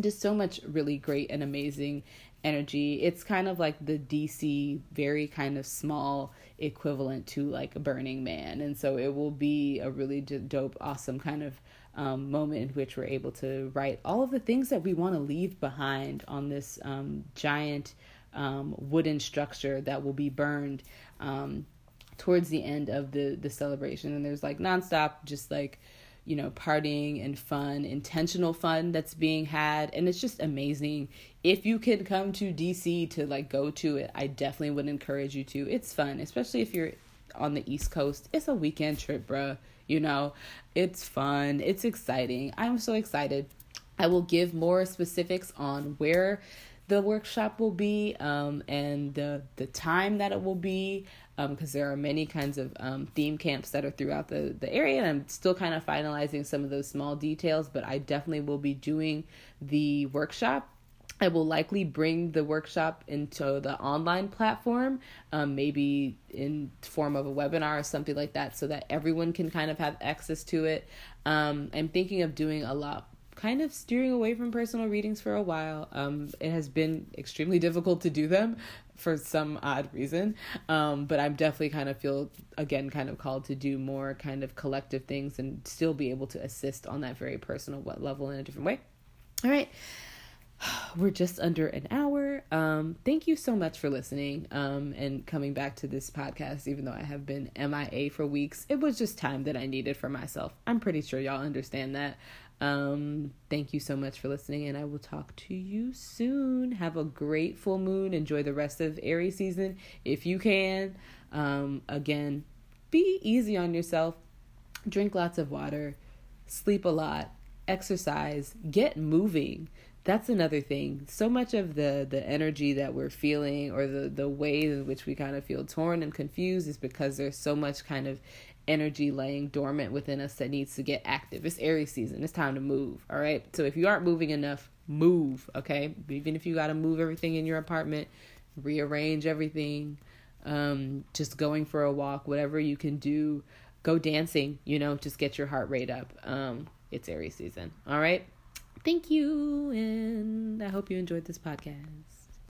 just so much really great and amazing energy. It's kind of like the DC, very kind of small equivalent to like a Burning Man. And so it will be a really dope, awesome kind of um, moment in which we're able to write all of the things that we want to leave behind on this um, giant um, wooden structure that will be burned um, towards the end of the the celebration. And there's like nonstop, just like you know, partying and fun, intentional fun that's being had. And it's just amazing. If you can come to DC to like go to it, I definitely would encourage you to. It's fun, especially if you're on the East Coast. It's a weekend trip, bruh. You know, it's fun, it's exciting. I'm so excited. I will give more specifics on where the workshop will be um, and the the time that it will be because um, there are many kinds of um, theme camps that are throughout the, the area and i'm still kind of finalizing some of those small details but i definitely will be doing the workshop I will likely bring the workshop into the online platform, um, maybe in form of a webinar or something like that, so that everyone can kind of have access to it. Um, I'm thinking of doing a lot kind of steering away from personal readings for a while. Um, it has been extremely <laughs> difficult to do them for some odd reason. Um, but I'm definitely kind of feel again kind of called to do more kind of collective things and still be able to assist on that very personal level in a different way. All right. <sighs> We're just under an hour. Um, thank you so much for listening um, and coming back to this podcast, even though I have been MIA for weeks. It was just time that I needed for myself. I'm pretty sure y'all understand that. Um, thank you so much for listening, and I will talk to you soon. Have a great full moon. Enjoy the rest of Aries season if you can. Um, again, be easy on yourself. Drink lots of water, sleep a lot, exercise, get moving. That's another thing. So much of the the energy that we're feeling or the the ways in which we kind of feel torn and confused is because there's so much kind of energy laying dormant within us that needs to get active. It's Aries season. It's time to move. All right. So if you aren't moving enough, move. Okay. Even if you got to move everything in your apartment, rearrange everything, um, just going for a walk, whatever you can do, go dancing, you know, just get your heart rate up. Um, it's Aries season. All right. Thank you. And I hope you enjoyed this podcast.